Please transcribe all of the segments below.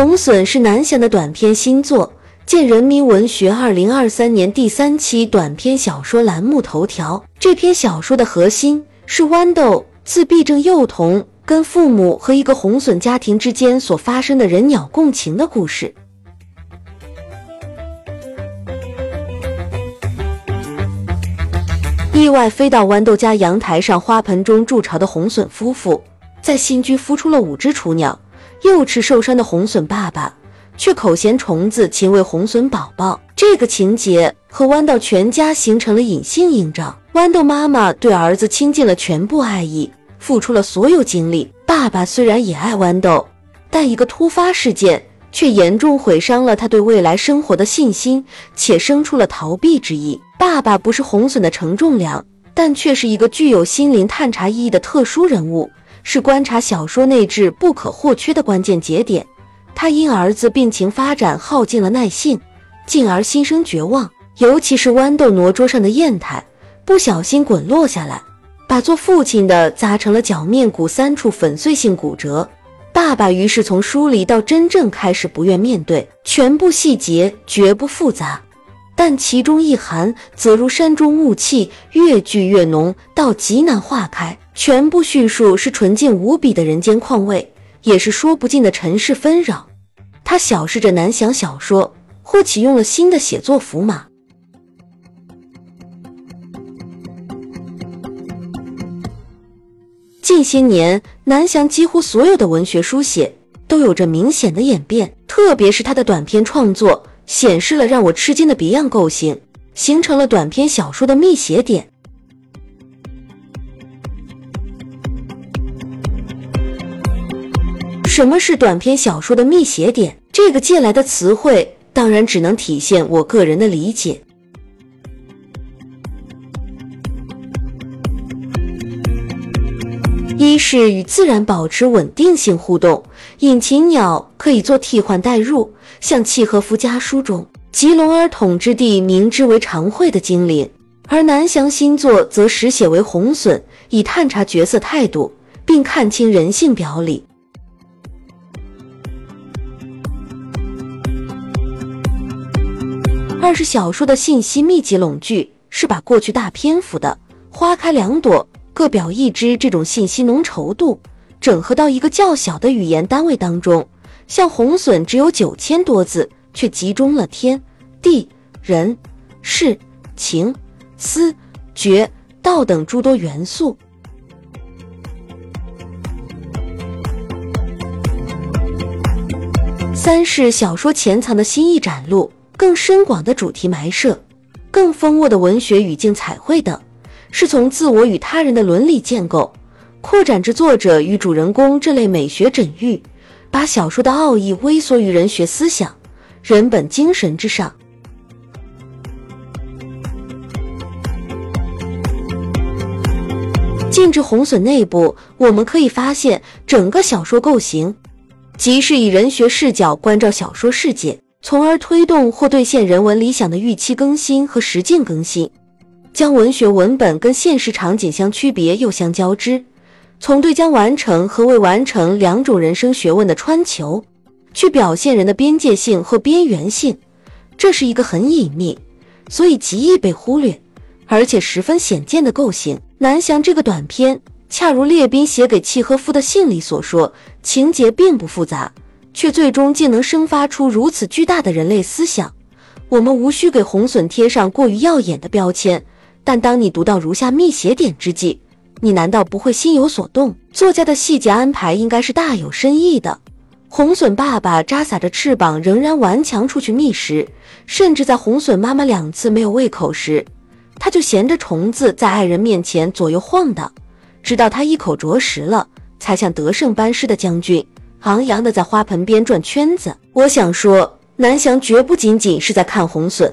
红隼是南翔的短篇新作，见人民文学二零二三年第三期短篇小说栏目头条。这篇小说的核心是豌豆自闭症幼童跟父母和一个红隼家庭之间所发生的人鸟共情的故事。意外飞到豌豆家阳台上花盆中筑巢的红隼夫妇，在新居孵出了五只雏鸟。幼翅受伤的红隼爸爸却口衔虫子，情为红隼宝宝。这个情节和豌豆全家形成了隐性映照。豌豆妈妈对儿子倾尽了全部爱意，付出了所有精力。爸爸虽然也爱豌豆，但一个突发事件却严重毁伤了他对未来生活的信心，且生出了逃避之意。爸爸不是红隼的承重梁，但却是一个具有心灵探查意义的特殊人物。是观察小说内质不可或缺的关键节点。他因儿子病情发展耗尽了耐性，进而心生绝望。尤其是豌豆挪桌上的砚台不小心滚落下来，把做父亲的砸成了脚面骨三处粉碎性骨折。爸爸于是从疏离到真正开始不愿面对，全部细节绝不复杂，但其中一寒则如山中雾气，越聚越浓，到极难化开。全部叙述是纯净无比的人间况味，也是说不尽的尘世纷扰。他小试着南翔小说，或启用了新的写作符码。近些年，南翔几乎所有的文学书写都有着明显的演变，特别是他的短篇创作，显示了让我吃惊的别样构型，形成了短篇小说的密写点。什么是短篇小说的密写点？这个借来的词汇当然只能体现我个人的理解。一是与自然保持稳定性互动，引擎鸟可以做替换代入，像契诃夫家书中吉隆尔统治地明知为常会的精灵，而南翔新作则实写为红隼，以探查角色态度，并看清人性表里。二是小说的信息密集拢聚，是把过去大篇幅的花开两朵，各表一枝这种信息浓稠度，整合到一个较小的语言单位当中。像红隼只有九千多字，却集中了天地人事情思觉道等诸多元素。三是小说潜藏的新意展露。更深广的主题埋设，更丰沃的文学语境彩绘等，是从自我与他人的伦理建构，扩展至作者与主人公这类美学缜育，把小说的奥义微缩于人学思想、人本精神之上。进至红隼内部，我们可以发现，整个小说构型，即是以人学视角关照小说世界。从而推动或兑现人文理想的预期更新和实践更新，将文学文本跟现实场景相区别又相交织，从对将完成和未完成两种人生学问的穿球，去表现人的边界性和边缘性，这是一个很隐秘，所以极易被忽略，而且十分显见的构型。南翔这个短篇，恰如列宾写给契诃夫的信里所说，情节并不复杂。却最终竟能生发出如此巨大的人类思想。我们无需给红隼贴上过于耀眼的标签，但当你读到如下密写点之际，你难道不会心有所动？作家的细节安排应该是大有深意的。红隼爸爸扎撒着翅膀，仍然顽强出去觅食，甚至在红隼妈妈两次没有胃口时，他就衔着虫子在爱人面前左右晃荡，直到他一口啄食了，才像得胜班师的将军。昂扬的在花盆边转圈子。我想说，南翔绝不仅仅是在看红隼，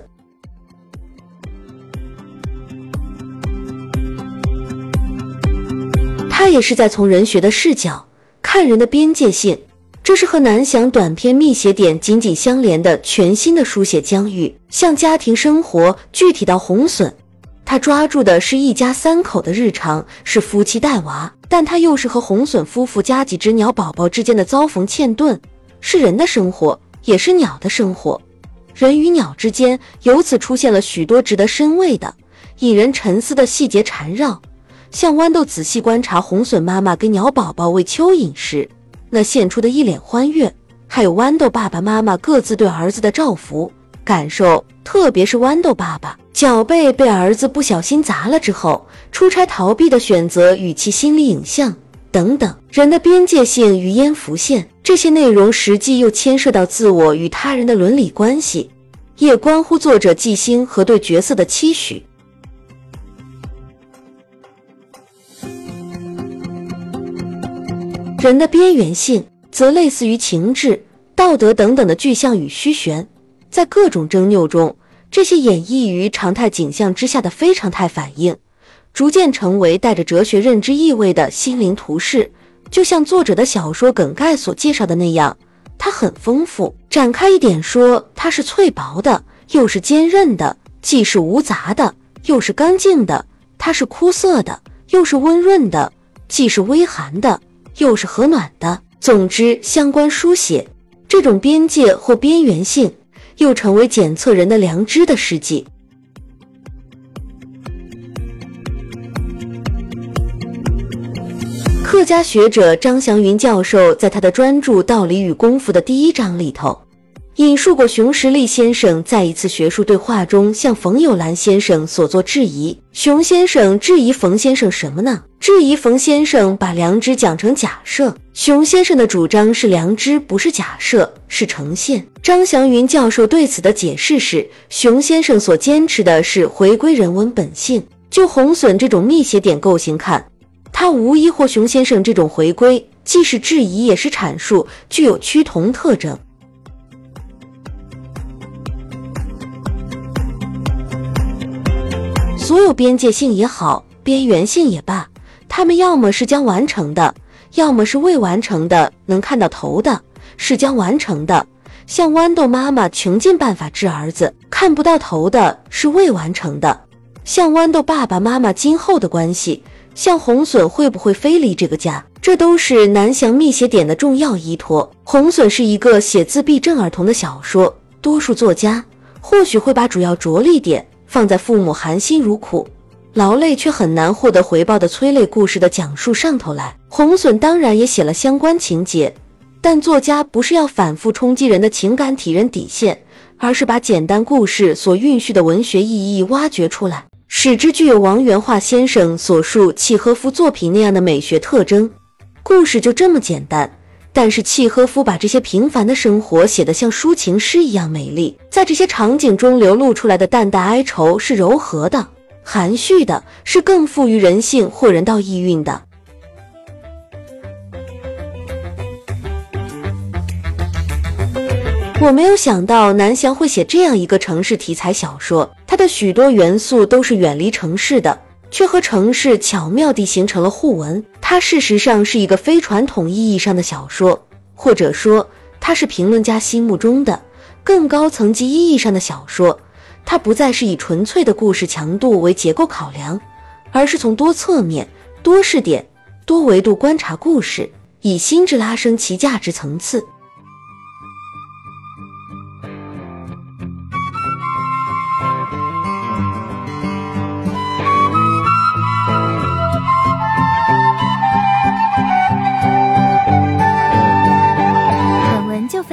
这也是在从人学的视角看人的边界性。这是和南翔短篇密写点紧紧相连的全新的书写疆域。像家庭生活，具体到红隼，他抓住的是一家三口的日常，是夫妻带娃。但他又是和红隼夫妇加几只鸟宝宝之间的遭逢嵌顿，是人的生活，也是鸟的生活。人与鸟之间由此出现了许多值得深味的、引人沉思的细节缠绕。像豌豆仔细观察红隼妈妈跟鸟宝宝喂蚯蚓时，那现出的一脸欢悦，还有豌豆爸爸妈妈各自对儿子的照拂感受，特别是豌豆爸爸脚背被儿子不小心砸了之后，出差逃避的选择与其心理影像等等，人的边界性与烟浮现，这些内容实际又牵涉到自我与他人的伦理关系，也关乎作者记心和对角色的期许。人的边缘性，则类似于情志、道德等等的具象与虚玄，在各种争拗中，这些演绎于常态景象之下的非常态反应，逐渐成为带着哲学认知意味的心灵图式。就像作者的小说梗概所介绍的那样，它很丰富。展开一点说，它是脆薄的，又是坚韧的；既是无杂的，又是干净的；它是枯涩的，又是温润的；既是微寒的。又是和暖的。总之，相关书写这种边界或边缘性，又成为检测人的良知的事迹。客家学者张祥云教授在他的专著《道理与功夫》的第一章里头。引述过熊十力先生在一次学术对话中向冯友兰先生所做质疑。熊先生质疑冯先生什么呢？质疑冯先生把良知讲成假设。熊先生的主张是良知不是假设，是呈现。张祥云教授对此的解释是，熊先生所坚持的是回归人文本性。就红隼这种密写点构型看，他无疑或熊先生这种回归既是质疑也是阐述，具有趋同特征。所有边界性也好，边缘性也罢，他们要么是将完成的，要么是未完成的。能看到头的是将完成的，像豌豆妈妈穷尽办法治儿子；看不到头的是未完成的，像豌豆爸爸妈妈今后的关系，像红隼会不会飞离这个家，这都是南翔密写点的重要依托。红隼是一个写自闭症儿童的小说，多数作家或许会把主要着力点。放在父母含辛茹苦、劳累却很难获得回报的催泪故事的讲述上头来。红隼当然也写了相关情节，但作家不是要反复冲击人的情感体人底线，而是把简单故事所蕴蓄的文学意义挖掘出来，使之具有王元化先生所述契诃夫作品那样的美学特征。故事就这么简单。但是契诃夫把这些平凡的生活写得像抒情诗一样美丽，在这些场景中流露出来的淡淡哀愁是柔和的、含蓄的，是更富于人性或人道意蕴的。我没有想到南翔会写这样一个城市题材小说，它的许多元素都是远离城市的。却和城市巧妙地形成了互文。它事实上是一个非传统意义上的小说，或者说，它是评论家心目中的更高层级意义上的小说。它不再是以纯粹的故事强度为结构考量，而是从多侧面、多视点、多维度观察故事，以心智拉升其价值层次。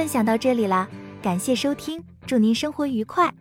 分享到这里啦，感谢收听，祝您生活愉快。